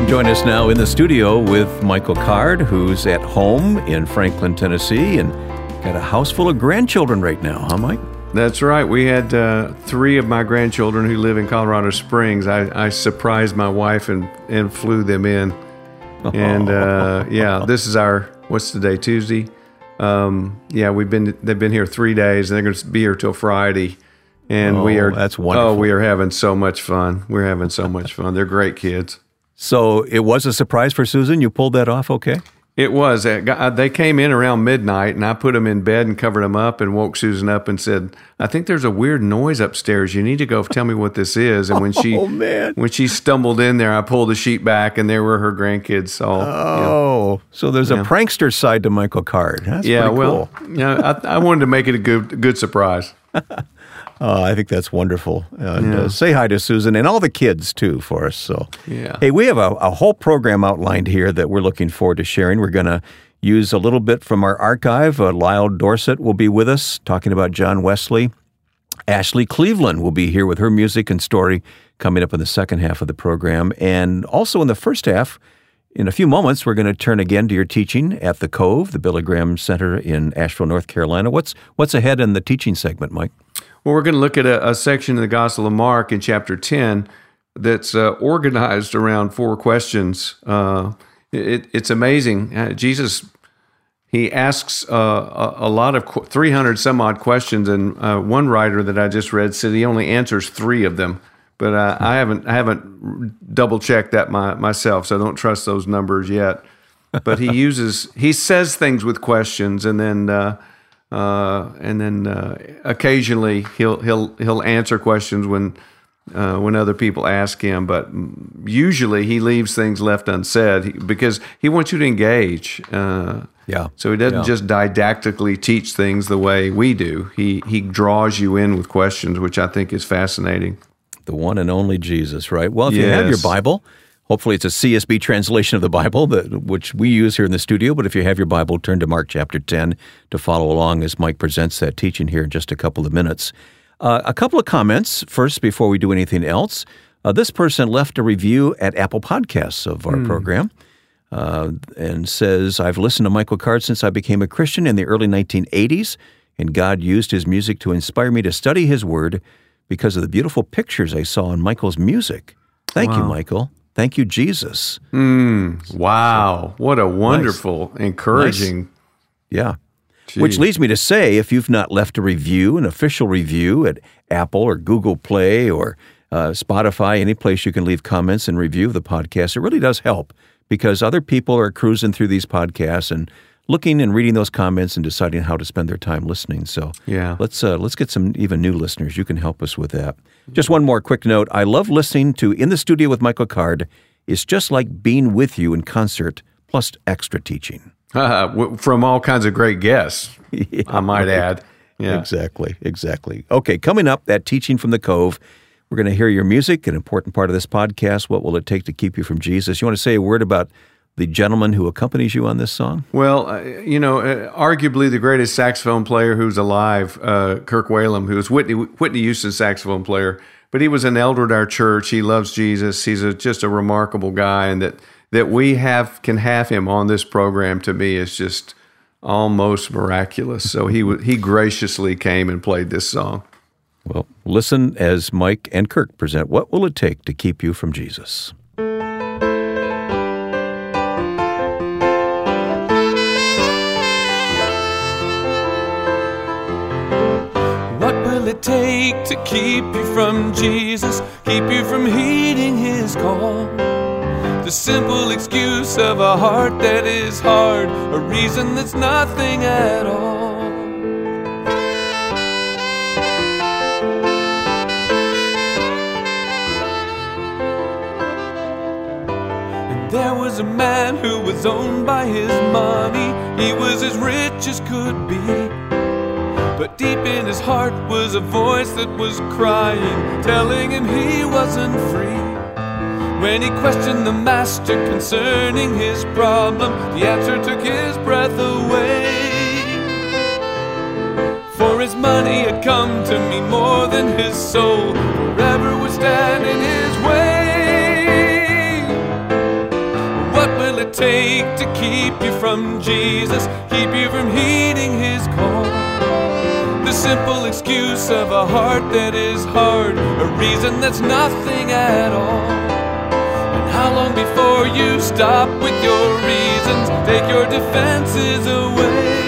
Come join us now in the studio with Michael Card, who's at home in Franklin, Tennessee, and got a house full of grandchildren right now, huh, Mike? That's right. We had uh, three of my grandchildren who live in Colorado Springs. I, I surprised my wife and, and flew them in. And uh, yeah, this is our, what's today, Tuesday? Um, yeah, we've been, they've been here three days and they're going to be here till Friday. And we Oh, are, that's wonderful. Oh, we are having so much fun. We're having so much fun. They're great kids. So it was a surprise for Susan. You pulled that off okay? It was. Uh, They came in around midnight, and I put them in bed and covered them up, and woke Susan up and said, "I think there's a weird noise upstairs. You need to go tell me what this is." And when she, Oh, when she stumbled in there, I pulled the sheet back, and there were her grandkids. All, Oh, so there's a prankster side to Michael Card. That's yeah. pretty Well, cool. yeah. I, I wanted to make it a good, a good surprise. Oh, I think that's wonderful. And uh, say hi to Susan and all the kids too for us. So, Yeah. hey, we have a, a whole program outlined here that we're looking forward to sharing. We're going to use a little bit from our archive. Uh, Lyle Dorsett will be with us talking about John Wesley. Ashley Cleveland will be here with her music and story coming up in the second half of the program. And also in the first half, in a few moments, we're going to turn again to your teaching at the Cove, the Billy Graham Center in Asheville, North Carolina. What's what's ahead in the teaching segment, Mike? Well, we're going to look at a, a section of the Gospel of Mark in chapter 10 that's uh, organized around four questions. Uh, it, it's amazing. Uh, Jesus, he asks uh, a, a lot of qu- 300 some odd questions, and uh, one writer that I just read said he only answers three of them. But uh, I haven't I haven't double checked that my, myself, so I don't trust those numbers yet. But he uses he says things with questions, and then uh, and then uh, occasionally he'll he'll he'll answer questions when uh, when other people ask him. But usually he leaves things left unsaid because he wants you to engage. Uh, Yeah. so he doesn't Yeah. just didactically teach things the way we do. He he draws you in with questions, which I think is fascinating. The one and only Jesus, right? Well, if you have your Bible, hopefully it's a CSB translation of the Bible, that, which we use here in the studio. But if you have your Bible, turn to Mark chapter 10 to follow along as Mike presents that teaching here in just a couple of minutes. Uh, a couple of comments first before we do anything else. Uh, this person left a review at Apple Podcasts of our program uh, and says, I've listened to Michael Card since I became a Christian in the early 1980s, and God used his music to inspire me to study his word because of the beautiful pictures I saw in Michael's music. Thank you, Michael. Thank you, Jesus. Wow, what a wonderful, encouraging. Yeah. Which leads me to say if you've not left a review, an official review at Apple or Google Play or uh, Spotify, any place you can leave comments and review the podcast, it really does help because other people are cruising through these podcasts and looking and reading those comments and deciding how to spend their time listening. So Yeah. let's uh, let's get some even new listeners. You can help us with that. Just one more quick note: I love listening to In the Studio with Michael Card. It's just like being with you in concert, plus extra teaching. Uh, from all kinds of great guests, I might add. Yeah. Exactly, exactly. Okay, coming up, that teaching from the Cove. We're going to hear your music, an important part of this podcast. What will it take to keep you from Jesus? You want to say a word about the gentleman who accompanies you on this song? Well, uh, you know, uh, arguably the greatest saxophone player who's alive, uh, Kirk Whalum, who was Whitney Whitney Houston's saxophone player, but he was an elder at our church. He loves Jesus. He's a, just a remarkable guy, and that that we have can have him on this program to me is just almost miraculous. So he w- he graciously came and played this song. Well, listen as Mike and Kirk present What Will It Take to Keep You from Jesus? Take to keep you from Jesus? Keep you from heeding his call? The simple excuse of a heart that is hard, a reason that's nothing at all. There was a man who was owned by his money. He was as rich as could be. But deep in his heart was a voice that was crying, telling him he wasn't free. When he questioned the master concerning his problem, the answer took his breath away. For his money had come to me more than his soul, forever would stand in his way. What will it take to keep you from Jesus, keep you from heeding his call? The simple excuse of a heart that is hard, a reason that's nothing at all. And how long before you stop with your reasons, take your defenses away?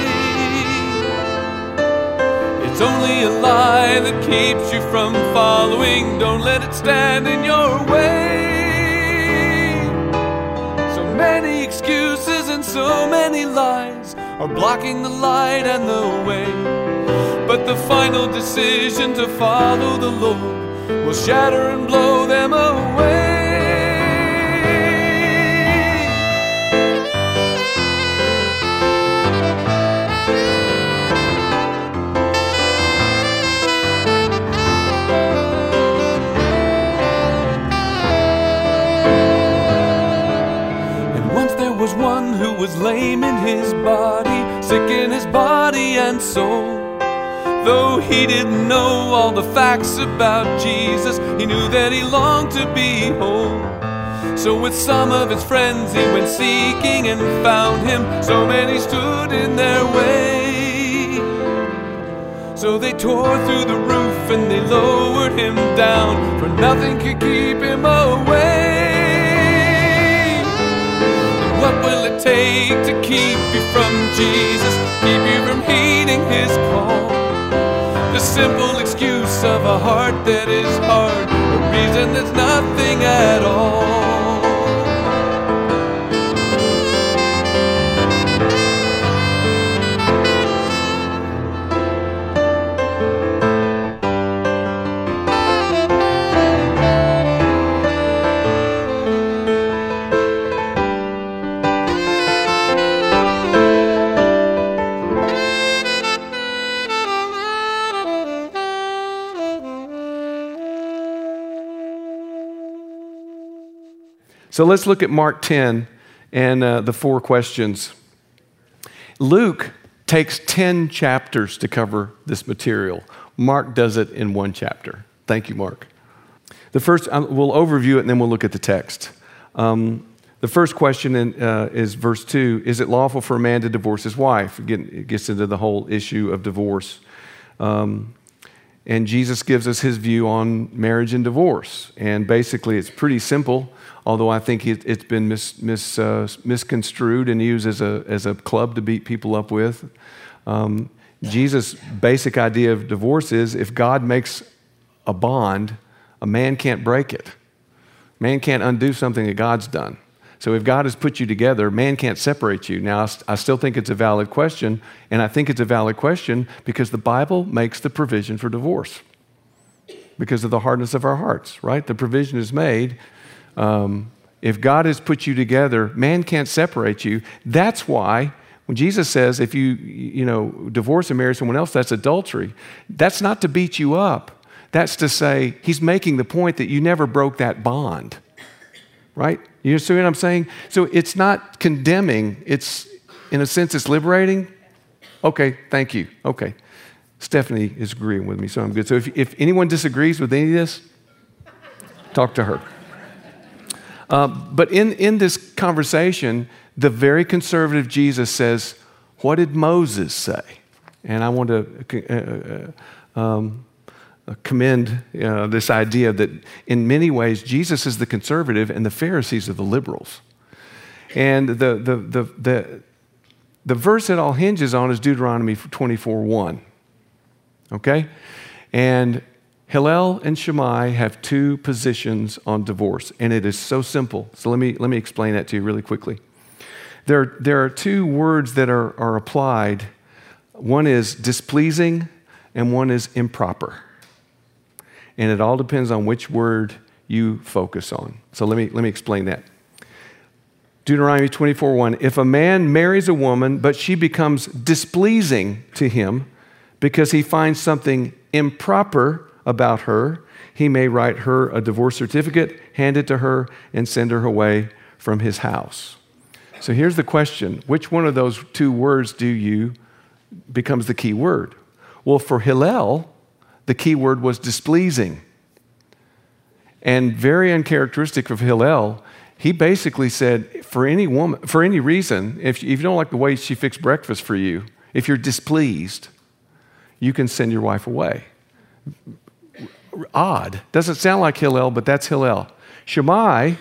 It's only a lie that keeps you from following. Don't let it stand in your way. So many excuses and so many lies are blocking the light and the way. But the final decision to follow the Lord will shatter and blow them away. And once there was one who was lame in his body, sick in his body and soul. Though he didn't know all the facts about Jesus, he knew that he longed to be whole. So, with some of his friends, he went seeking and found him. So many stood in their way. So they tore through the roof and they lowered him down, for nothing could keep him away. What will it take to keep you from Jesus, keep you from heeding his call? Simple excuse of a heart that is hard, a reason that's nothing at all. So let's look at Mark 10 and uh, the four questions. Luke takes 10 chapters to cover this material. Mark does it in one chapter. Thank you, Mark. The first, um, we'll overview it and then we'll look at the text. Um, the first question in, uh, is verse 2 Is it lawful for a man to divorce his wife? Again, it gets into the whole issue of divorce. Um, and Jesus gives us his view on marriage and divorce. And basically, it's pretty simple, although I think it, has been mis, mis, uh, misconstrued and used as a, as a club to beat people up with. Um, Jesus' basic idea of divorce is if God makes a bond, a man can't break it. Man can't undo something that God's done. So if God has put you together, man can't separate you. Now, I still think it's a valid question, and I think it's a valid question because the Bible makes the provision for divorce because of the hardness of our hearts, right? The provision is made. Um, if God has put you together, man can't separate you. That's why when Jesus says if you, you know, divorce and marry someone else, that's adultery. That's not to beat you up. That's to say he's making the point that you never broke that bond. Right? You see what I'm saying? So it's not condemning, it's in a sense it's liberating. Okay, thank you. Okay. Stephanie is agreeing with me, so I'm good. So if, if anyone disagrees with any of this, talk to her. Uh, but in, in this conversation, the very conservative Jesus says, What did Moses say? And I want to uh, uh, um, commend uh, this idea that in many ways Jesus is the conservative and the Pharisees are the liberals. And the, the, the, the, the verse it all hinges on is Deuteronomy 24 1. Okay? And Hillel and Shammai have two positions on divorce, and it is so simple. So let me, let me explain that to you really quickly. There, there are two words that are, are applied one is displeasing, and one is improper. And it all depends on which word you focus on. So let me, let me explain that. Deuteronomy 24 1. If a man marries a woman, but she becomes displeasing to him because he finds something improper about her, he may write her a divorce certificate, hand it to her, and send her away from his house. So here's the question which one of those two words do you becomes the key word? Well, for Hillel, the key word was displeasing. And very uncharacteristic of Hillel, he basically said, for any woman, for any reason, if, you don't like the way she fixed breakfast for you, if you're displeased, you can send your wife away. Odd. Doesn't sound like Hillel, but that's Hillel. Shammai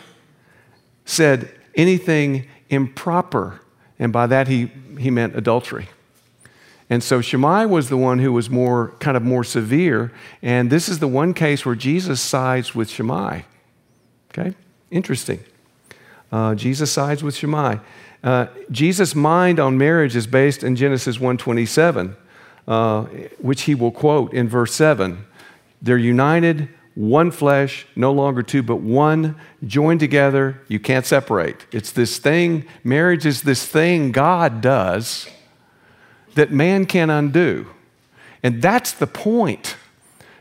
said anything improper, and by that he, he meant adultery. And so Shammai was the one who was more, kind of more severe. And this is the one case where Jesus sides with Shammai. Okay? Interesting. Uh, Jesus sides with Shammai. Uh, Jesus' mind on marriage is based in Genesis 127, uh, which he will quote in verse 7. They're united, one flesh, no longer two, but one, joined together. You can't separate. It's this thing, marriage is this thing God does that man can undo. And that's the point.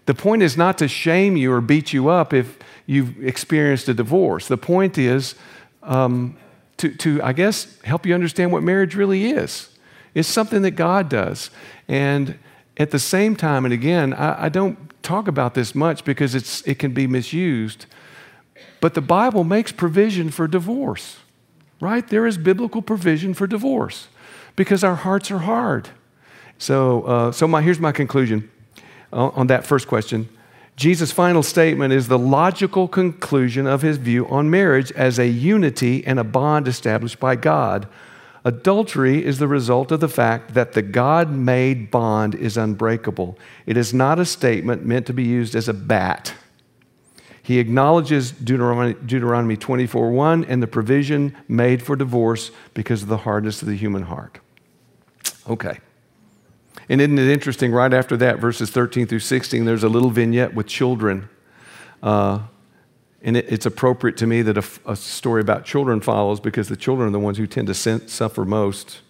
The point is not to shame you or beat you up if you've experienced a divorce. The point is um, to, to, I guess, help you understand what marriage really is. It's something that God does. And at the same time, and again, I, I don't talk about this much because it's, it can be misused, but the Bible makes provision for divorce, right? There is biblical provision for divorce because our hearts are hard. So, uh, so my, here's my conclusion on, on that first question. Jesus' final statement is the logical conclusion of his view on marriage as a unity and a bond established by God. Adultery is the result of the fact that the God made bond is unbreakable. It is not a statement meant to be used as a bat. He acknowledges Deuteronomy, Deuteronomy 24 1 and the provision made for divorce because of the hardness of the human heart. Okay. And isn't it interesting, right after that, verses 13 through 16, there's a little vignette with children. Uh, and it, it's appropriate to me that a, a, story about children follows because the children are the ones who tend to sin, suffer most.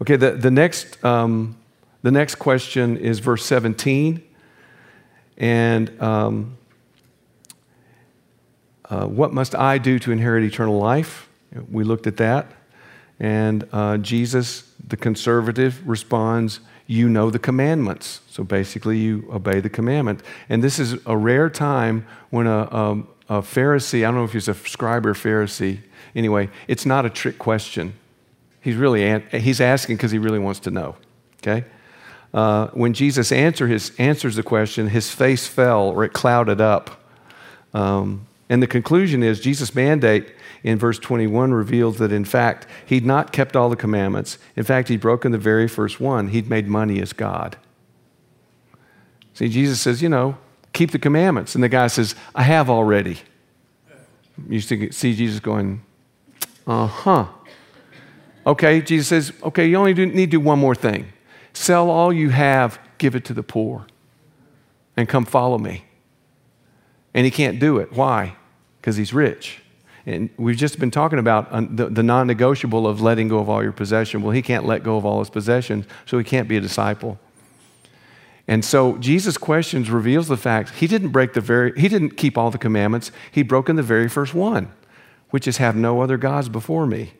Okay, the, the, next, um, the next question is verse 17. And um, uh, what must I do to inherit eternal life? We looked at that. And uh, Jesus, the conservative, responds, You know the commandments. So basically, you obey the commandment. And this is a rare time when a, a, a Pharisee, I don't know if he's a scribe or Pharisee, anyway, it's not a trick question. He's really he's asking because he really wants to know. Okay? Uh, when Jesus answer his, answers the question, his face fell or it clouded up. Um, and the conclusion is Jesus' mandate in verse 21 reveals that, in fact, he'd not kept all the commandments. In fact, he'd broken the very first one. He'd made money as God. See, Jesus says, you know, keep the commandments. And the guy says, I have already. You see Jesus going, uh huh. Okay, Jesus says, okay, you only need to do one more thing. Sell all you have, give it to the poor, and come follow me. And he can't do it. Why? Because he's rich. And we've just been talking about the, the non negotiable of letting go of all your possession. Well, he can't let go of all his possessions, so he can't be a disciple. And so Jesus' questions reveals the fact he didn't break the very, he didn't keep all the commandments. He'd broken the very first one, which is have no other gods before me.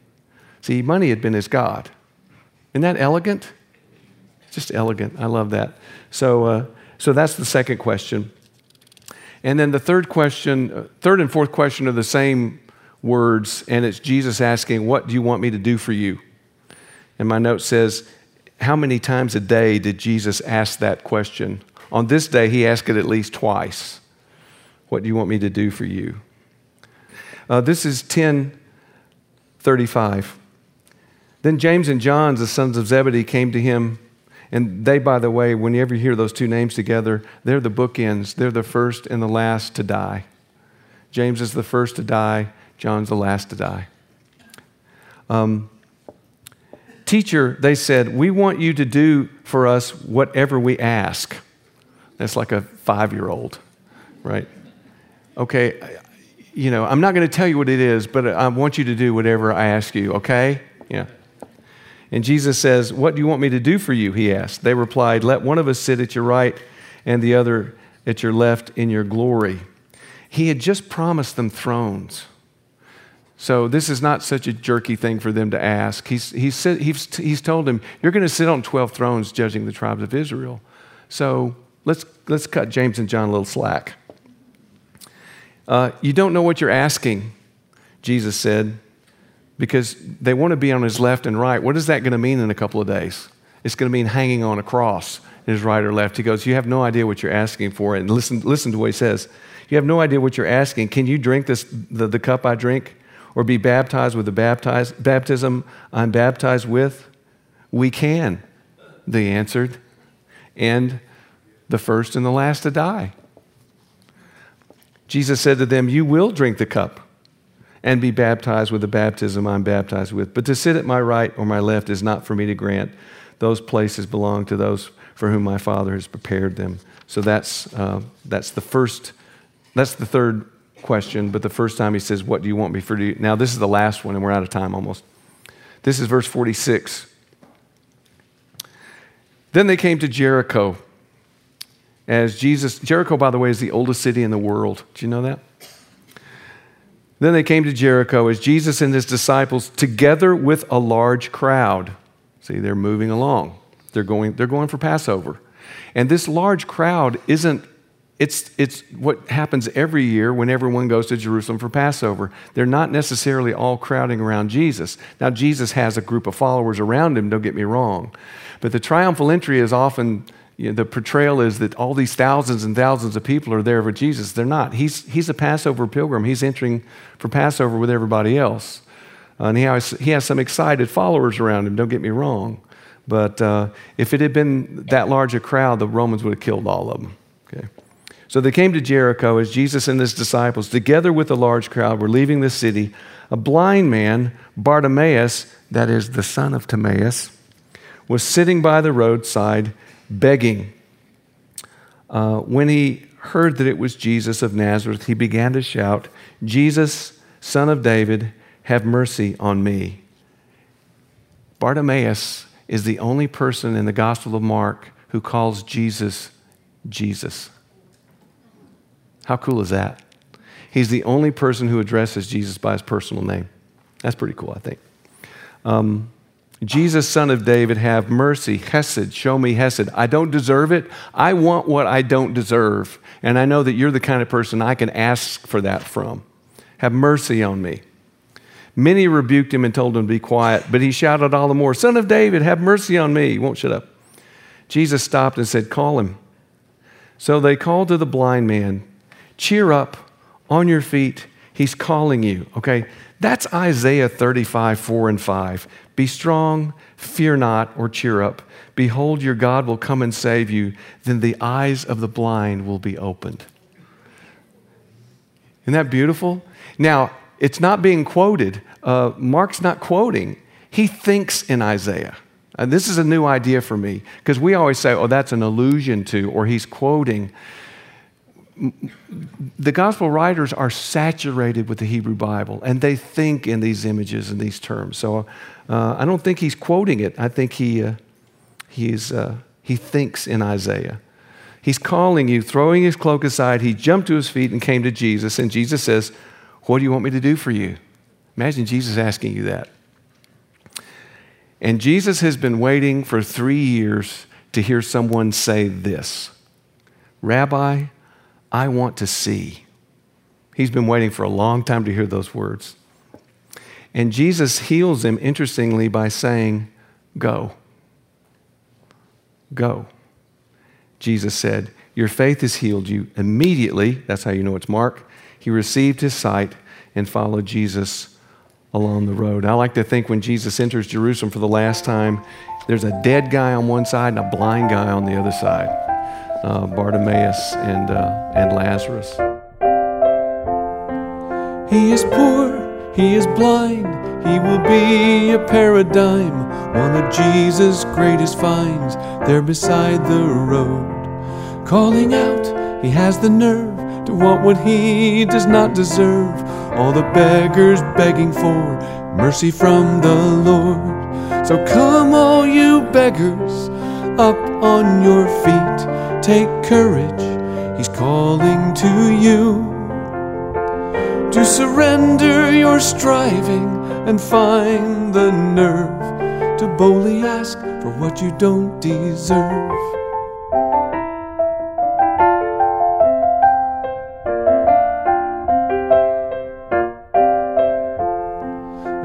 See, money had been his God. Isn't that elegant? Just elegant. I love that. So, uh, so that's the second question. And then the third question, uh, third and fourth question are the same words, and it's Jesus asking, What do you want me to do for you? And my note says, How many times a day did Jesus ask that question? On this day, he asked it at least twice. What do you want me to do for you? Uh, this is 1035. Then James and John, the sons of Zebedee, came to him. And they, by the way, whenever you hear those two names together, they're the bookends. They're the first and the last to die. James is the first to die, John's the last to die. Um, Teacher, they said, we want you to do for us whatever we ask. That's like a five year old, right? Okay, you know, I'm not going to tell you what it is, but I want you to do whatever I ask you, okay? Yeah. And Jesus says, What do you want me to do for you? He asked. They replied, Let one of us sit at your right and the other at your left in your glory. He had just promised them thrones. So this is not such a jerky thing for them to ask. He's, he's, he's, he's told them, You're going to sit on 12 thrones judging the tribes of Israel. So let's, let's cut James and John a little slack. Uh, you don't know what you're asking, Jesus said, because they want to be on his left and right. What is that going to mean in a couple of days? It's going to mean hanging on a cross, in his right or left. He goes, You have no idea what you're asking for. And listen, listen to what he says. You have no idea what you're asking. Can you drink this, the, the cup I drink or be baptized with the baptized, baptism I'm baptized with? We can, they answered. And the first and the last to die. Jesus said to them, You will drink the cup and be baptized with the baptism I'm baptized with. But to sit at my right or my left is not for me to grant. Those places belong to those for whom my Father has prepared them. So that's, uh, that's the first, that's the third question. But the first time he says, What do you want me for? Do now, this is the last one, and we're out of time almost. This is verse 46. Then they came to Jericho as Jesus, Jericho, by the way, is the oldest city in the world. Do you know that? Then they came to Jericho as Jesus and his disciples, together with a large crowd. See, they're moving along. They're going, they're going for Passover. And this large crowd isn't, it's, it's what happens every year when everyone goes to Jerusalem for Passover. They're not necessarily all crowding around Jesus. Now, Jesus has a group of followers around him, don't get me wrong. But the triumphal entry is often you know, the portrayal is that all these thousands and thousands of people are there for Jesus. They're not. He's, he's a Passover pilgrim. He's entering for Passover with everybody else. Uh, and he has, he has some excited followers around him, don't get me wrong. But uh, if it had been that large a crowd, the Romans would have killed all of them. Okay. So they came to Jericho as Jesus and his disciples, together with a large crowd, were leaving the city. A blind man, Bartimaeus, that is the son of Timaeus, was sitting by the roadside begging. Uh, when he heard that it was Jesus of Nazareth, he began to shout, Jesus, son of David, have mercy on me. Bartimaeus is the only person in the Gospel of Mark who calls Jesus Jesus. How cool is that? He's the only person who addresses Jesus by his personal name. That's pretty cool, I think. Um, Jesus, son of David, have mercy. Hesed, show me Hesed. I don't deserve it. I want what I don't deserve. And I know that you're the kind of person I can ask for that from. Have mercy on me. Many rebuked him and told him to be quiet, but he shouted all the more, Son of David, have mercy on me. He won't shut up. Jesus stopped and said, Call him. So they called to the blind man, Cheer up, on your feet. He's calling you. Okay, that's Isaiah 35, 4 and 5. Be strong, fear not, or cheer up. Behold, your God will come and save you. Then the eyes of the blind will be opened. Isn't that beautiful? Now, it's not being quoted. Uh, Mark's not quoting, he thinks in Isaiah. And this is a new idea for me because we always say, oh, that's an allusion to, or he's quoting the gospel writers are saturated with the Hebrew Bible and they think in these images and these terms. So uh, I don't think he's quoting it. I think he, uh, he's, uh, he thinks in Isaiah. He's calling you, throwing his cloak aside. He jumped to his feet and came to Jesus. And Jesus says, What do you want me to do for you? Imagine Jesus asking you that. And Jesus has been waiting for three years to hear someone say this Rabbi, I want to see. He's been waiting for a long time to hear those words. And Jesus heals him, interestingly, by saying, Go. Go. Jesus said, Your faith has healed you. Immediately, that's how you know it's Mark, he received his sight and followed Jesus along the road. I like to think when Jesus enters Jerusalem for the last time, there's a dead guy on one side and a blind guy on the other side uh, Bartimaeus and, uh, and Lazarus. He is poor, he is blind, he will be a paradigm, one of Jesus' greatest finds there beside the road. Calling out, he has the nerve to want what he does not deserve. All the beggars begging for mercy from the Lord. So come, all you beggars, up on your feet. Take courage, he's calling to you. To surrender your striving and find the nerve to boldly ask for what you don't deserve.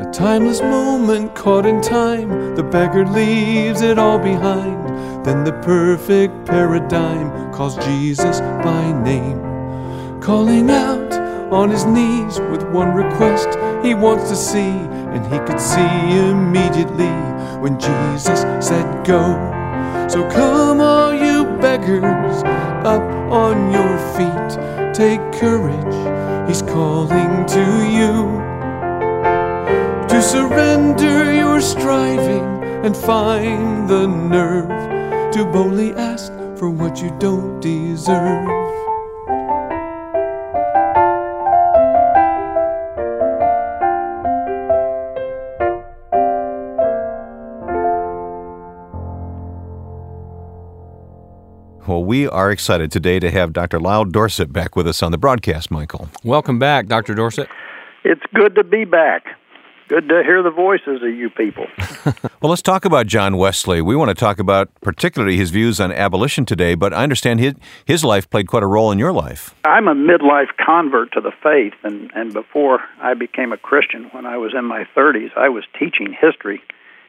A timeless moment caught in time, the beggar leaves it all behind. Then the perfect paradigm calls Jesus by name, calling out on his knees with one request he wants to see, and he could see immediately when Jesus said, Go. So come, all you beggars, up on your feet. Take courage, he's calling to you. To surrender your striving and find the nerve to boldly ask for what you don't deserve. Well, we are excited today to have Dr. Lyle Dorsett back with us on the broadcast, Michael. Welcome back, Dr. Dorsett. It's good to be back. Good to hear the voices of you people. Well, let's talk about John Wesley. We want to talk about particularly his views on abolition today, but I understand his, his life played quite a role in your life. I'm a midlife convert to the faith, and, and before I became a Christian, when I was in my 30s, I was teaching history.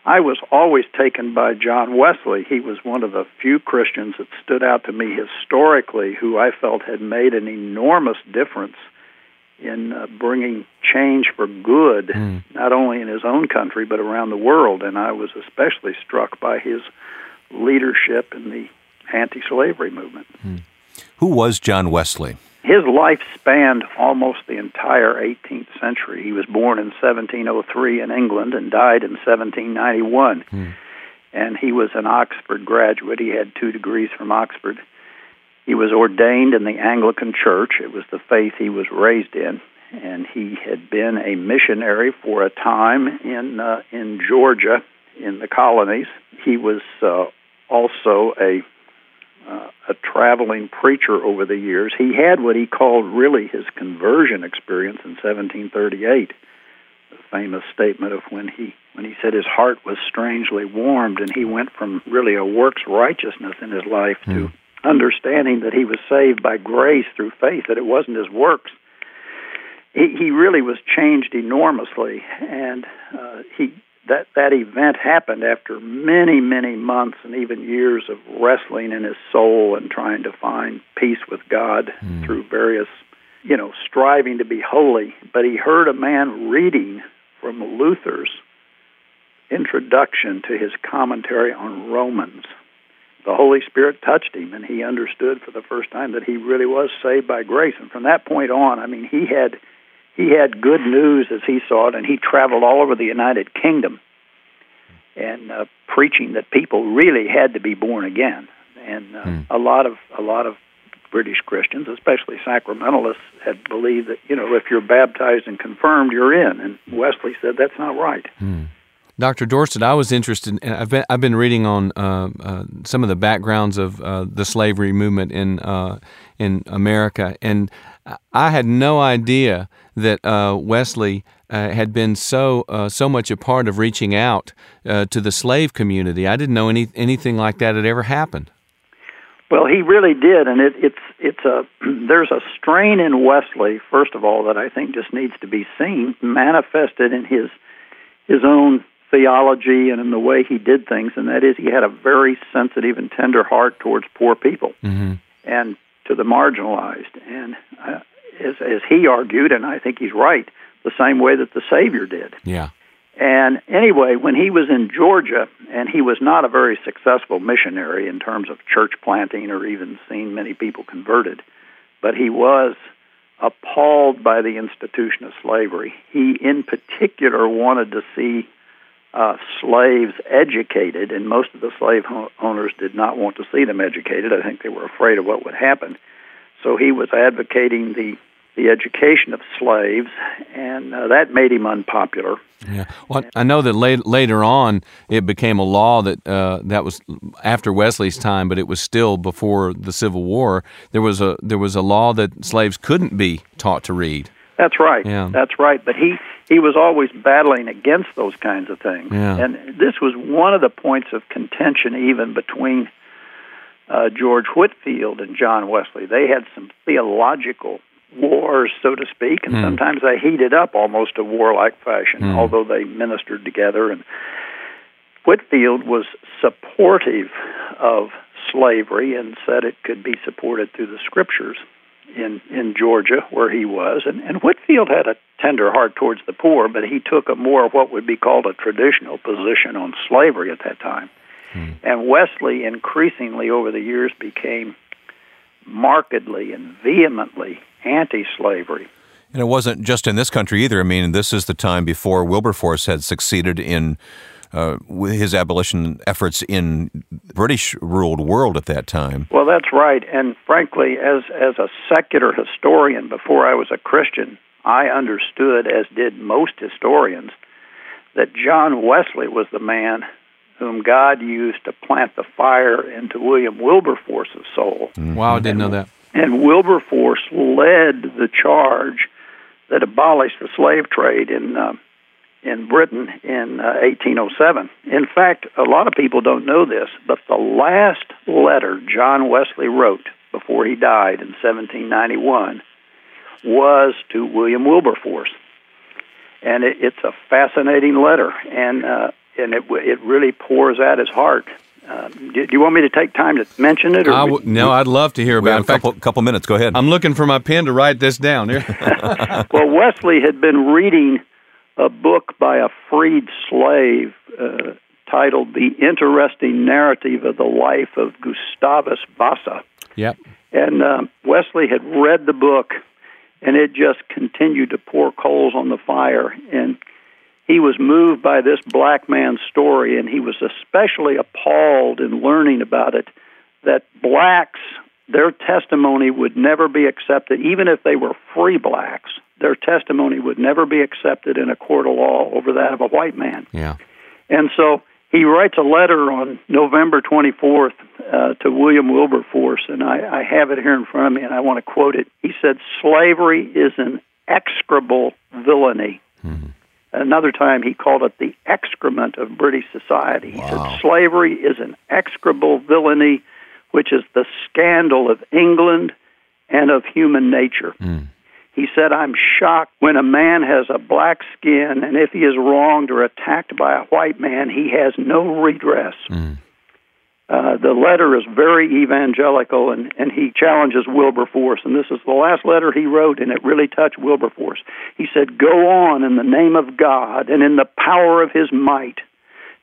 I was always taken by John Wesley. He was one of the few Christians that stood out to me historically who I felt had made an enormous difference in uh, bringing change for good, Hmm. not only in his own country, but around the world. And I was especially struck by his leadership in the anti slavery movement. Who was John Wesley? His life spanned almost the entire 18th century. He was born in 1703 in England and died in 1791. And he was an Oxford graduate. He had two degrees from Oxford. He was ordained in the Anglican Church. It was the faith he was raised in. And he had been a missionary for a time in uh, in Georgia, in the colonies. He was uh, also a uh, a traveling preacher over the years. He had what he called really his conversion experience in 1738. The famous statement of when he when he said his heart was strangely warmed, and he went from really a works righteousness in his life to understanding that he was saved by grace through faith, that it wasn't his works. He, he really was changed enormously, and uh, he that that event happened after many many months and even years of wrestling in his soul and trying to find peace with God through various you know striving to be holy. But he heard a man reading from Luther's introduction to his commentary on Romans the Holy Spirit touched him and he understood for the first time that he really was saved by grace and from that point on I mean he had he had good news as he saw it, and he traveled all over the United Kingdom and uh, preaching that people really had to be born again. And uh, a lot of a lot of British Christians, especially sacramentalists, had believed that you know if you're baptized and confirmed, you're in. And Wesley said that's not right. Dr. Dorsett, I was interested. and I've been I've been reading on uh, uh, some of the backgrounds of uh, the slavery movement in uh, in America, and I had no idea that uh, Wesley uh, had been so so much a part of reaching out to the slave community. I didn't know any anything like that had ever happened. Well, he really did, and it, it's it's a there's a strain in Wesley, first of all, that I think just needs to be seen, manifested in his his own theology and in the way he did things, and that is he had a very sensitive and tender heart towards poor people and to the marginalized, and uh, as as he argued, and I think he's right, the same way that the Savior did. Yeah. And anyway, when he was in Georgia, and he was not a very successful missionary in terms of church planting or even seeing many people converted, but he was appalled by the institution of slavery. He, in particular, wanted to see uh, slaves educated, and most of the slave owners did not want to see them educated. I think they were afraid of what would happen. so he was advocating the the education of slaves, and uh, that made him unpopular. Yeah, well, I know that late, later on it became a law that uh, that was after Wesley's time, but it was still before the Civil War. There was a there was a law that slaves couldn't be taught to read. That's right. Yeah. That's right. But he he was always battling against those kinds of things, Yeah. and this was one of the points of contention even between uh, George Whitefield and John Wesley. They had some theological wars, so to speak, and Hmm. sometimes they heated up almost a warlike fashion, Hmm. although they ministered together. And Whitefield was supportive of slavery and said it could be supported through the scriptures in in Georgia where he was. And, and Whitefield had a tender heart towards the poor but he took a more of what would be called a traditional position on slavery at that time. Hmm. And Wesley increasingly over the years became markedly and vehemently anti-slavery. And it wasn't just in this country either. I mean, this is the time before Wilberforce had succeeded in uh, with his abolition efforts in British ruled world at that time. Well, that's right. And frankly, as as a secular historian before I was a Christian, I understood, as did most historians, that John Wesley was the man whom God used to plant the fire into William Wilberforce's soul. Wow, I didn't know that. And Wilberforce led the charge that abolished the slave trade in uh, in Britain in uh, 1807. In fact, a lot of people don't know this, but the last letter John Wesley wrote before he died in 1791 was to William Wilberforce, and it, it's a fascinating letter, and uh, and it it really pours out his heart. Uh, do, do you want me to take time to mention it? Or I w- no, I'd love to hear about. it. a In fact, couple, couple minutes. Go ahead. I'm looking for my pen to write this down. well, Wesley had been reading a book by a freed slave uh, titled "The Interesting Narrative of the Life of Gustavus Vassa," yep. and um, Wesley had read the book, and it just continued to pour coals on the fire. And he was moved by this black man's story, and he was especially appalled in learning about it that blacks, their testimony would never be accepted, even if they were free blacks. Their testimony would never be accepted in a court of law over that of a white man. Yeah. And so he writes a letter on November 24th uh, to William Wilberforce, and I, I have it here in front of me, and I want to quote it. He said, Slavery is an execrable villainy. Another time he called it the excrement of British society. He said, Slavery is an execrable villainy, which is the scandal of England and of human nature. He said, I'm shocked when a man has a black skin, and if he is wronged or attacked by a white man, he has no redress. Uh, the letter is very evangelical, and, and he challenges Wilberforce. And this is the last letter he wrote, and it really touched Wilberforce. He said, Go on in the name of God and in the power of his might,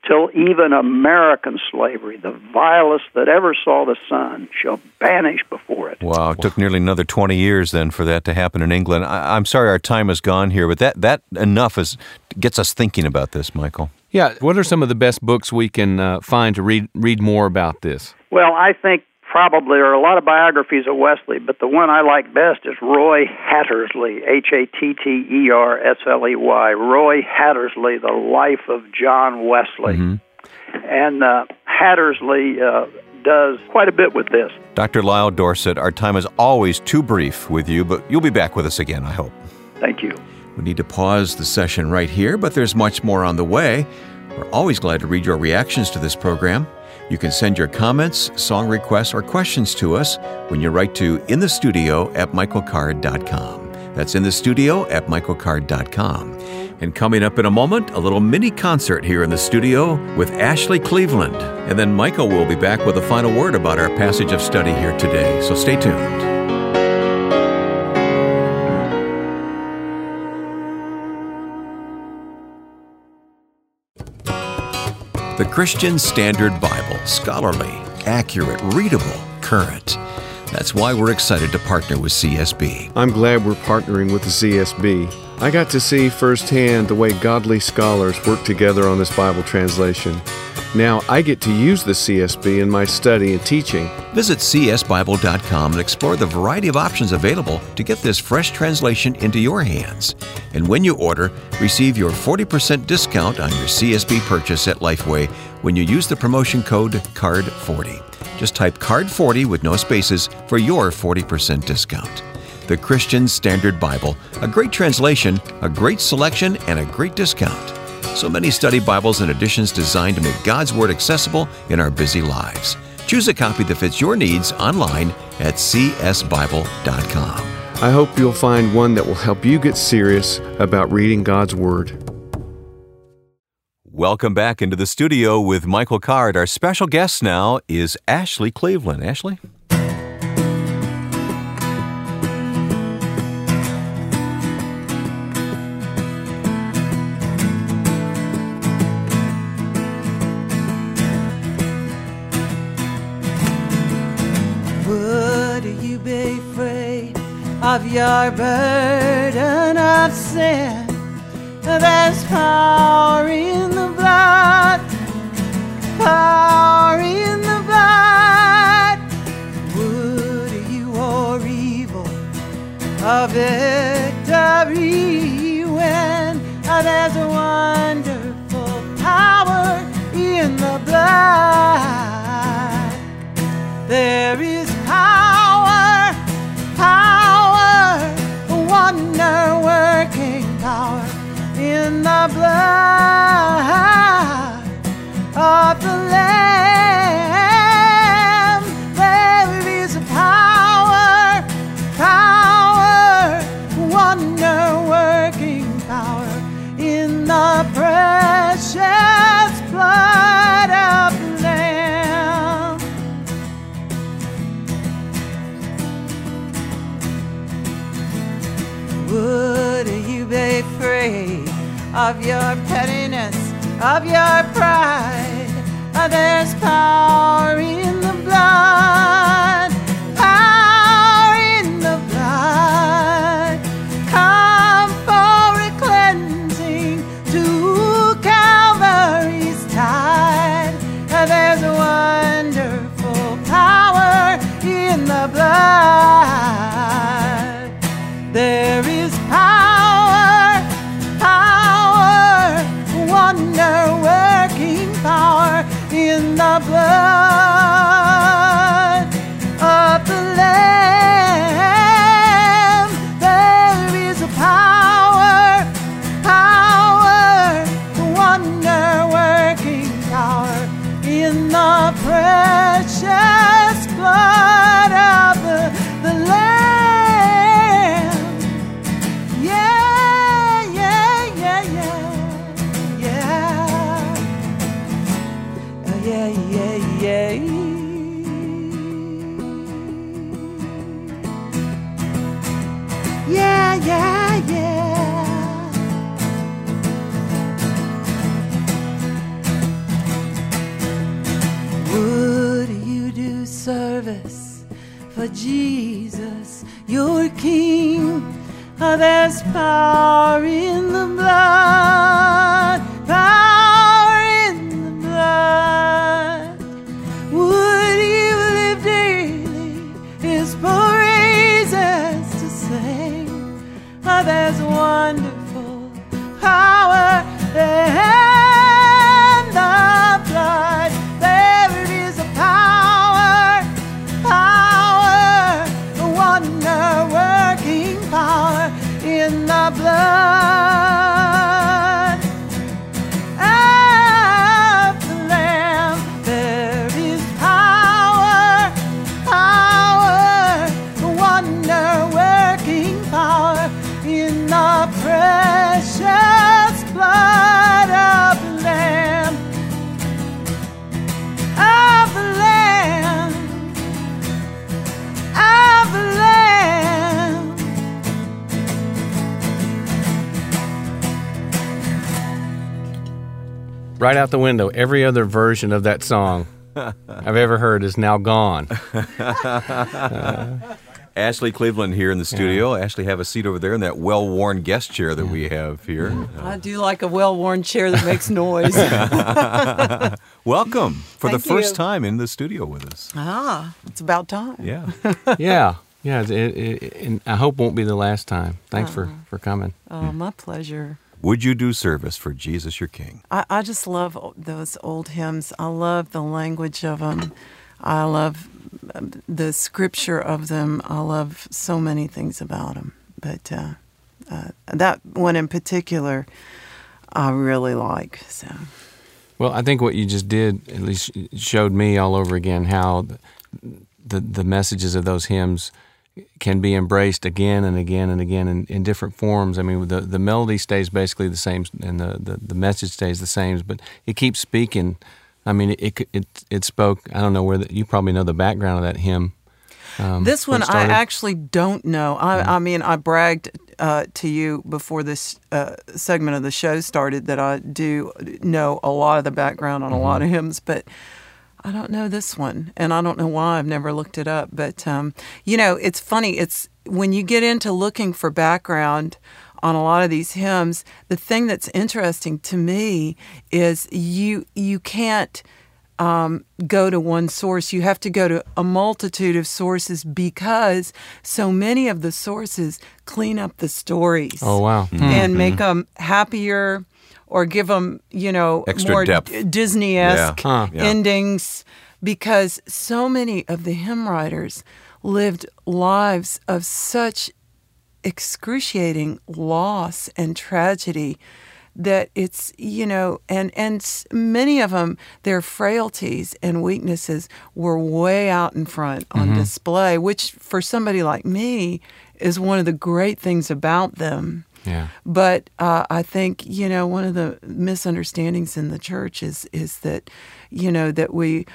till even American slavery, the vilest that ever saw the sun, shall banish before it. Wow, it took nearly another 20 years then for that to happen in England. I, I'm sorry our time is gone here, but that, that enough is, gets us thinking about this, Michael. Yeah. What are some of the best books we can uh, find to read read more about this? Well, I think probably there are a lot of biographies of Wesley, but the one I like best is Roy Hattersley, H A T T E R S L E Y. Roy Hattersley, The Life of John Wesley. And uh, Hattersley uh, does quite a bit with this. Dr. Lyle Dorsett, our time is always too brief with you, but you'll be back with us again, I hope. Thank you. We need to pause the session right here, but there's much more on the way. We're always glad to read your reactions to this program. You can send your comments, song requests, or questions to us when you write to in the studio at michaelcard.com. That's in the studio at michaelcard.com. And coming up in a moment, a little mini concert here in the studio with Ashley Cleveland. And then Michael will be back with a final word about our passage of study here today. So stay tuned. The Christian Standard Bible, scholarly, accurate, readable, current. That's why we're excited to partner with CSB. I'm glad we're partnering with the CSB. I got to see firsthand the way godly scholars work together on this Bible translation. Now I get to use the CSB in my study and teaching. Visit csbible.com and explore the variety of options available to get this fresh translation into your hands. And when you order, receive your 40% discount on your CSB purchase at Lifeway when you use the promotion code CARD40. Just type CARD40 with no spaces for your 40% discount. The Christian Standard Bible, a great translation, a great selection, and a great discount. So many study Bibles and editions designed to make God's Word accessible in our busy lives. Choose a copy that fits your needs online at csbible.com. I hope you'll find one that will help you get serious about reading God's Word. Welcome back into the studio with Michael Card. Our special guest now is Ashley Cleveland. Ashley? Of your burden of sin? There's power in the blood, power in the blood. Would you or evil a victory when there's a wonderful power in the blood? There is blood of the Lamb. There is a power, power, wonder working power in the precious of your pettiness, of your pride? Uh, there's power in the blood, power in the blood. Come for a cleansing to Calvary's tide. Uh, there's a wonderful power in the blood. There is power, for Jesus, your King? Oh, there's power in the blood, power in the blood. Would you live daily his praises to sing? Oh, there's wonderful power in Right out the window, every other version of that song I've ever heard is now gone. Uh, Ashley Cleveland here in the studio. Ashley, have a seat over there in that well-worn guest chair that we have here. I do like a well-worn chair that makes noise. Welcome for the first you. time in the studio with us. ah, it's about time. Yeah. yeah, yeah. It, it, it, and I hope won't be the last time. Thanks for for coming. Oh, my pleasure. Would you do service for Jesus your King? I, I just love those old hymns. I love the language of them. I love um, the scripture of them. I love so many things about them. But uh, uh, that one in particular, I really like. So Well, I think what you just did at least showed me all over again how the the, the messages of those hymns can be embraced again and again and again in, in different forms. I mean, the the melody stays basically the same, and the, the, the message stays the same, but it keeps speaking. I mean, it it it, spoke. I don't know where the, you probably know the background of that hymn. Um, this one I actually don't know. I, I mean, I bragged uh, to you before this uh, segment of the show started that I do know a lot of the background on a lot of hymns, but I don't know this one, and I don't know why. I've never looked it up, but um, you know, it's funny. It's when you get into looking for background on a lot of these hymns. The thing that's interesting to me is you you can't um, go to one source. You have to go to a multitude of sources because so many of the sources clean up the stories Oh wow! and make them happier or give them, you know, Extra more depth. Disney esque Yeah. Huh. Endings because so many of the hymn writers lived lives of such excruciating loss and tragedy that it's you know and and many of them their frailties and weaknesses were way out in front on mm-hmm. display which for somebody like me is one of the great things about them Yeah. but uh, I think you know one of the misunderstandings in the church is is that you know that we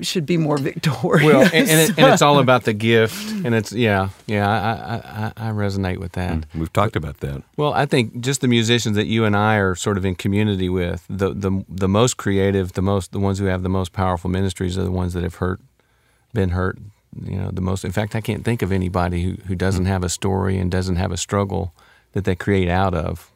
should be more victorious. Well, and, and, it, and it's all about the gift, and it's yeah, yeah. I I, I, I resonate with that. We've talked about that. Well, I think just the musicians that you and I are sort of in community with, the the the most creative, the most the ones who have the most powerful ministries are the ones that have hurt, been hurt. You know, the most. In fact, I can't think of anybody who who doesn't have a story and doesn't have a struggle that they create out of.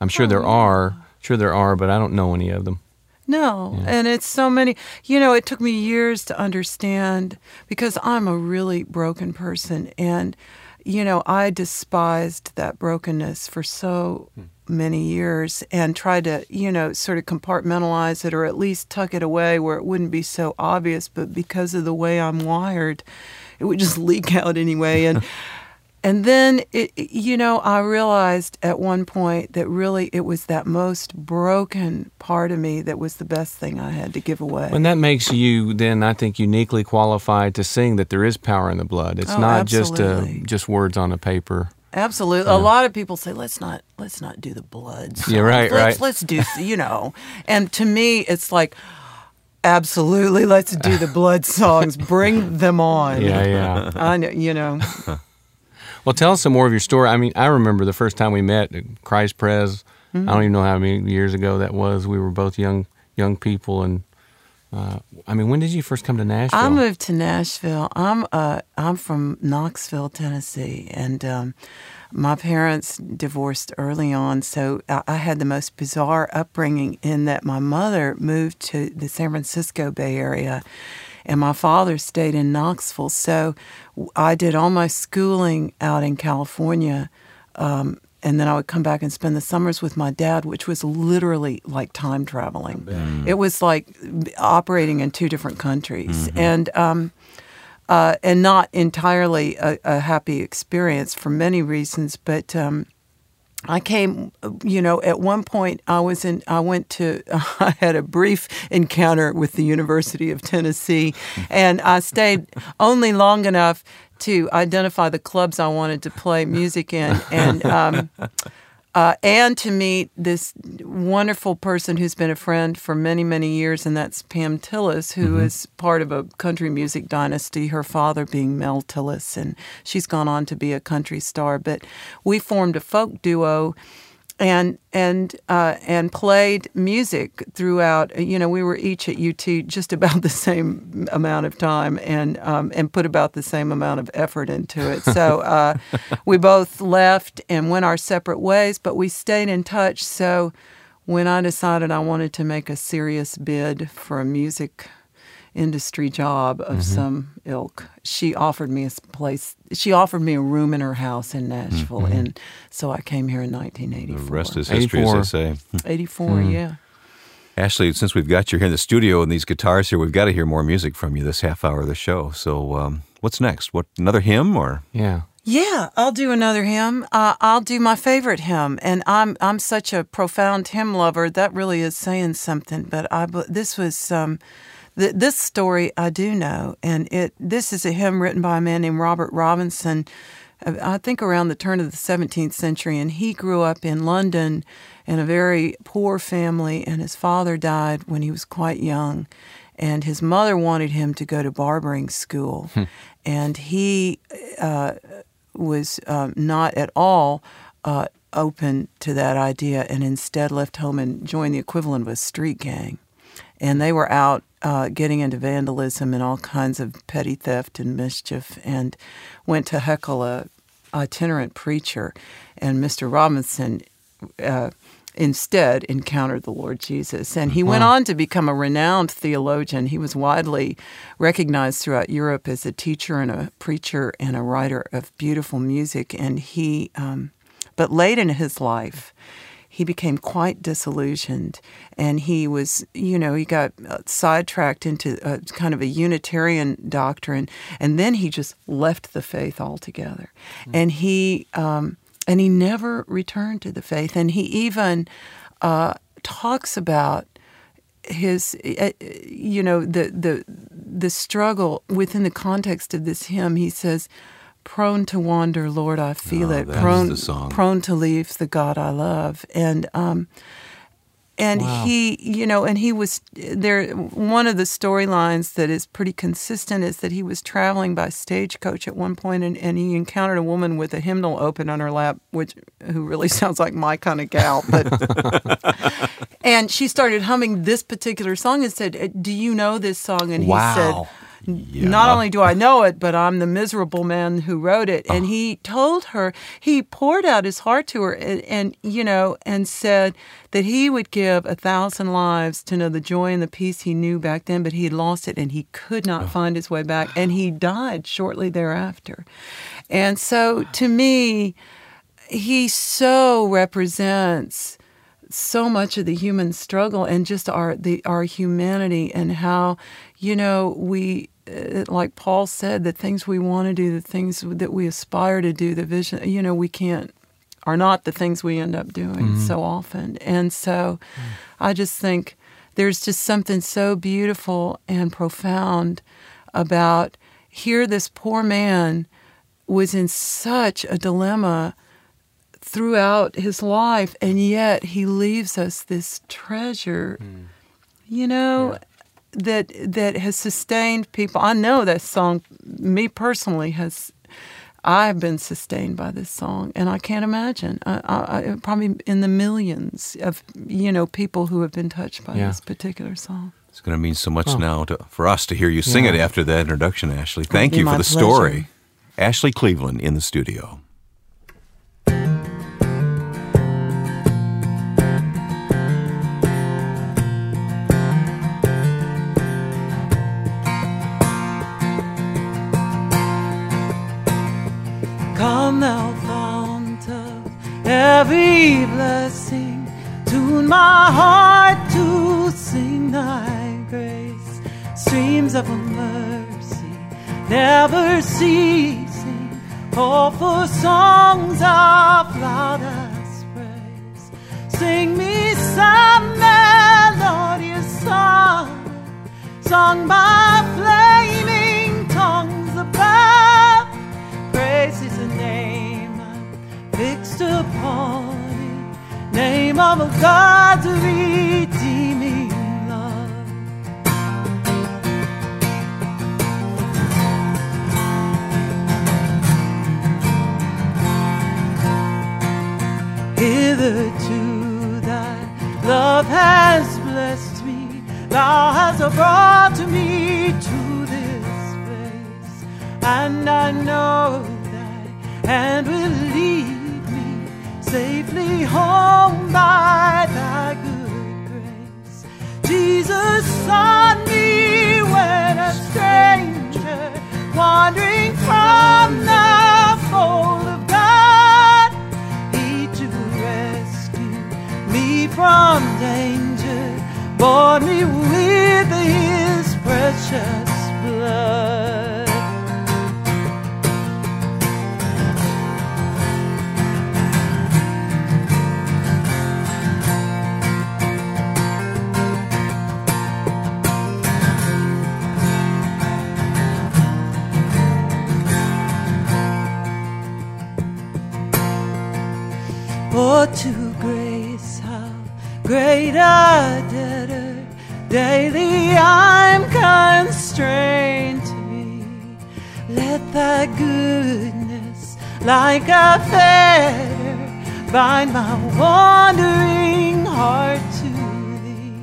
I'm sure there oh. are, sure there are, but I don't know any of them. No, and it's so many. You know, it took me years to understand because I'm a really broken person, and you know, I despised that brokenness for so hmm. many years and tried to, you know, sort of compartmentalize it or at least tuck it away where it wouldn't be so obvious. But because of the way I'm wired, it would just leak out anyway, and. And then, it, you know, I realized at one point that really it was that most broken part of me that was the best thing I had to give away. And that makes you then, I think, uniquely qualified to sing that there is power in the blood. It's Oh, not just uh, just words on a paper. Absolutely. A lot of people say, let's not let's not do the blood. songs. Yeah, right, let's, right. Let's do, you know. And to me, it's like, absolutely, let's do the blood songs. Bring them on. Yeah, yeah. I know, you know. Well, tell us some more of your story. I mean, I remember the first time we met at Christ Pres. I don't even know how many years ago that was. We were both young young people, and uh, I mean, when did you first come to Nashville? I moved to Nashville. I'm uh I'm from Knoxville, Tennessee, and um, my parents divorced early on, so I, I had the most bizarre upbringing in that my mother moved to the San Francisco Bay Area. And my father stayed in Knoxville, so I did all my schooling out in California, um, and then I would come back and spend the summers with my dad, which was literally like time traveling. It was like operating in two different countries, and um, uh, and not entirely a, a happy experience for many reasons. But um, I came, you know, at one point I was in, I went to, I had a brief encounter with the University of Tennessee, and I stayed only long enough to identify the clubs I wanted to play music in, and. Um, uh, and to meet this wonderful person who's been a friend for many, many years, and that's Pam Tillis, who is part of a country music dynasty, her father being Mel Tillis, and she's gone on to be a country star. But we formed a folk duo and and uh, and played music throughout. You know, we were each at UT just about the same amount of time, and um, and put about the same amount of effort into it. So uh, we both left and went our separate ways, but we stayed in touch. So when I decided I wanted to make a serious bid for a music industry job of mm-hmm. some ilk. She offered me a place. She offered me a room in her house in Nashville, mm-hmm. and so I came here in 1984. The rest is history, 84. as they say. 84, mm. yeah. Ashley, since we've got you here in the studio and these guitars here, we've got to hear more music from you this half hour of the show. So, um, what's next? What another hymn or? Yeah. Yeah, I'll do another hymn. Uh, I'll do my favorite hymn, and I'm I'm such a profound hymn lover. That really is saying something. But I this was um, th- this story I do know, and it this is a hymn written by a man named Robert Robinson. Uh, I think around the turn of the 17th century, and he grew up in London in a very poor family, and his father died when he was quite young, and his mother wanted him to go to barbering school, hmm. and he uh, was um, not at all uh, open to that idea, and instead left home and joined the equivalent of a street gang and they were out uh, getting into vandalism and all kinds of petty theft and mischief, and went to heckle a itinerant preacher, and Mr. Robinson. Uh, instead encountered the Lord Jesus. And he went on to become a renowned theologian. He was widely recognized throughout Europe as a teacher and a preacher and a writer of beautiful music. And he, um, but late in his life, he became quite disillusioned and he was you know he got uh, sidetracked into a, kind of a unitarian doctrine and then he just left the faith altogether mm-hmm. and he um, and he never returned to the faith and he even uh, talks about his uh, you know the the the struggle within the context of this hymn he says prone to wander, Lord, I feel oh, it. Prone, prone to leave the God I love, and um, and wow. he, you know, and he was there. One of the storylines that is pretty consistent is that he was traveling by stagecoach at one point, and, and he encountered a woman with a hymnal open on her lap, which who really sounds like my kind of gal, but. and she started humming this particular song and said, "Do you know this song?" And wow. he said yeah. Not only do I know it, but I'm the miserable man who wrote it. And oh. he told her, he poured out his heart to her and, and, you know, and said that he would give a thousand lives to know the joy and the peace he knew back then, but he had lost it and he could not oh. find his way back. And he died shortly thereafter. And so to ah. me, he so represents so much of the human struggle and just our the our humanity and how you know we like Paul said, the things we want to do, the things that we aspire to do, the vision, you know, we can't, are not the things we end up doing mm-hmm. so often. And so mm. I just think there's just something so beautiful and profound about here this poor man was in such a dilemma throughout his life, and yet he leaves us this treasure. Mm. You know, yeah that that has sustained people. I know that song, me personally, has. I've been sustained by this song, and I can't imagine. I, I, probably in the millions of you know people who have been touched by yeah. this particular song. It's going to mean so much oh. now to, for us to hear you sing yeah. it after that introduction, Ashley. Thank you for the pleasure. story. Ashley Cleveland in the studio. Every blessing. Tune my heart to sing thy grace. Streams of mercy never ceasing. Hopeful songs of loudest praise. Sing me some melodious song, sung by flaming tongues above. Praise fixed upon it. Name of God's redeeming love. Hitherto thy love has blessed me, thou hast brought me to this place, and I know thy hand safely home by thy good grace. Jesus sought me when a stranger, wandering from the fold of God, he to rescue me from danger, bought me with his precious great a debtor daily I'm constrained to be. Let thy goodness, like a fetter, bind my wandering heart to thee.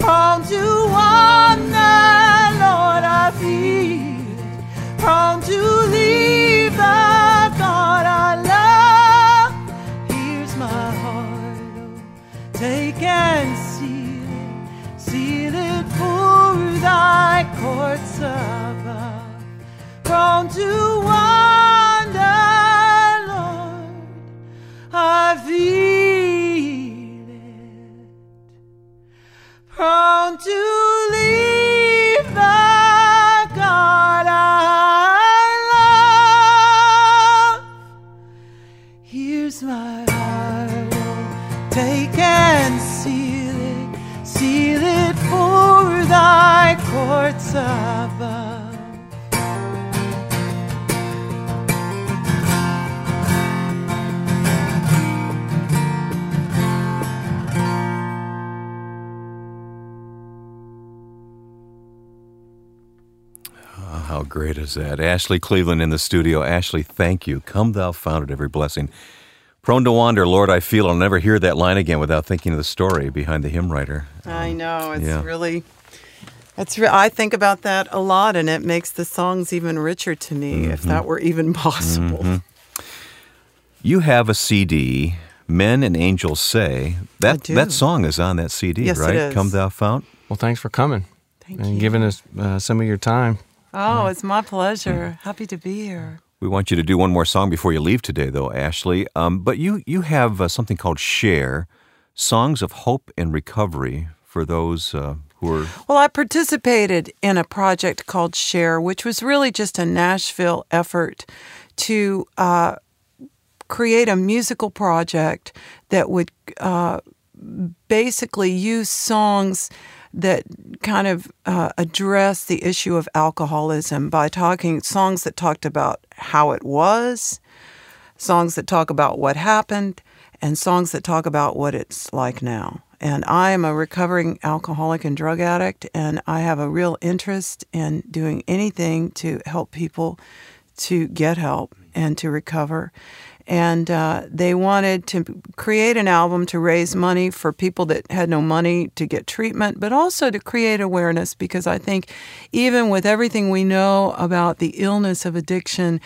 Prone to wander, Lord, I feel, prone to leave the take and seal it, seal it for thy courts above. Prone to wander, is that? Ashley Cleveland in the studio. Ashley, thank you. Come thou fount of every blessing. Prone to wander, Lord, I feel I'll never hear that line again without thinking of the story behind the hymn writer. I know it's yeah. really. It's re- I think about that a lot, and it makes the songs even richer to me, if that were even possible. You have a CD, Men and Angels Say. That do. that song is on that CD, Yes, right? is. Come thou fount. Well, thanks for coming Thank and you. giving us uh, some of your time. Oh, it's my pleasure. Happy to be here. We want you to do one more song before you leave today, though, Ashley. Um, but you you have uh, something called Share, songs of hope and recovery for those uh, who are. Well, I participated in a project called Share, which was really just a Nashville effort to uh, create a musical project that would uh, basically use songs that kind of uh, address the issue of alcoholism by talking songs that talked about how it was, songs that talk about what happened, and songs that talk about what it's like now. And I am a recovering alcoholic and drug addict, and I have a real interest in doing anything to help people to get help and to recover. And uh, they wanted to create an album to raise money for people that had no money to get treatment, but also to create awareness because I think even with everything we know about the illness of addiction,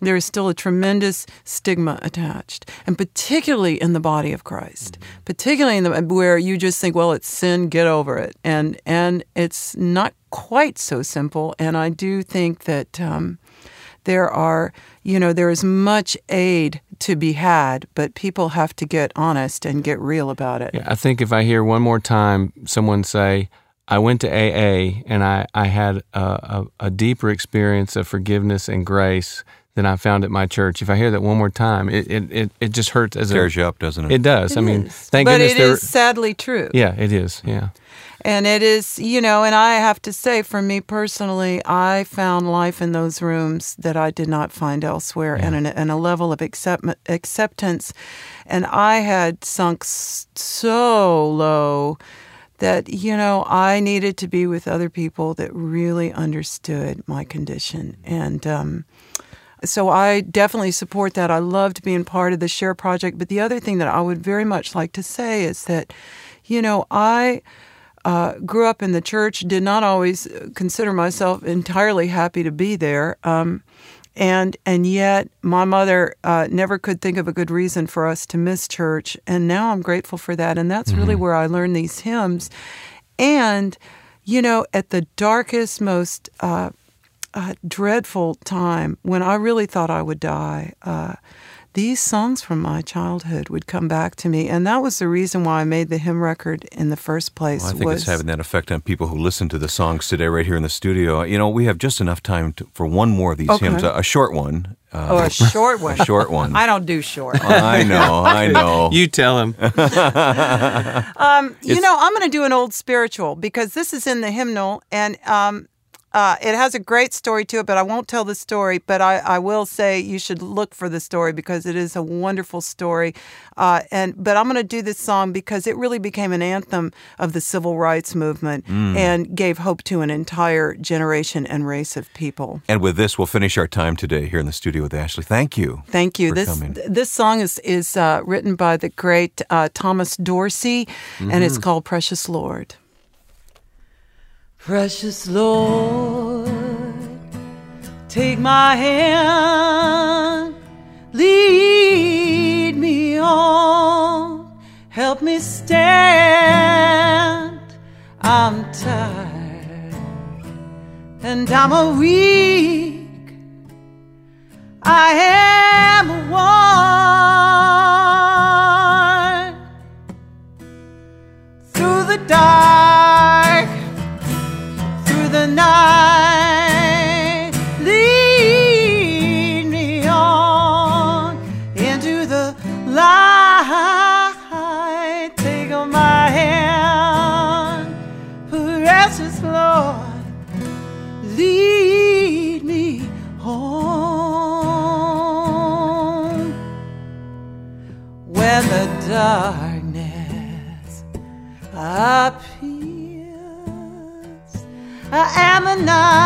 there is still a tremendous stigma attached, and particularly in the body of Christ, particularly in the where you just think, well, it's sin, get over it, and and it's not quite so simple. And I do think that um, there are, you know, there is much aid to be had, but people have to get honest and get real about it. Yeah, I think if I hear one more time someone say, I went to AA and I, I had a, a, a deeper experience of forgiveness and grace than I found at my church. If I hear that one more time, it, it, it, it just hurts as Tears a. you up, doesn't it? It does. I mean, It is. thank but goodness it there. is sadly true. Yeah, it is. Yeah. And it is, you know, and I have to say, for me personally, I found life in those rooms that I did not find elsewhere, and, an, and a level of accept, acceptance. And I had sunk so low that, you know, I needed to be with other people that really understood my condition. And, um, so I definitely support that. I loved being part of the Share Project. But the other thing that I would very much like to say is that, you know, I uh, grew up in the church, did not always consider myself entirely happy to be there. Um, and and yet my mother uh, never could think of a good reason for us to miss church, and now I'm grateful for that. And that's really where I learned these hymns. And you know, at the darkest, most uh, uh, dreadful time when I really thought I would die, uh, these songs from my childhood would come back to me, and that was the reason why I made the hymn record in the first place. Well, I think was, it's having that effect on people who listen to the songs today, right here in the studio. You know, we have just enough time to, for one more of these Okay. hymns, a, a short one. Uh, oh, a short one. a short one. I don't do short. I know, I know. You tell him. Um, you know, I'm going to do an old spiritual because this is in the hymnal, and um, uh, it has a great story to it. But I won't tell the story. But I, I will say you should look for the story because it is a wonderful story. Uh, and but I'm going to do this song because it really became an anthem of the civil rights movement and gave hope to an entire generation and race of people. and with this, we'll finish our time today here in the studio with Ashley. Thank you. Thank you. for This coming. this song is is uh, written by the great uh, Thomas Dorsey, and it's called "Precious Lord." Precious Lord, take my hand, lead me on, help me stand. I'm tired and I'm a weak. I the night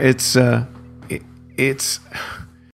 it's uh, it, it's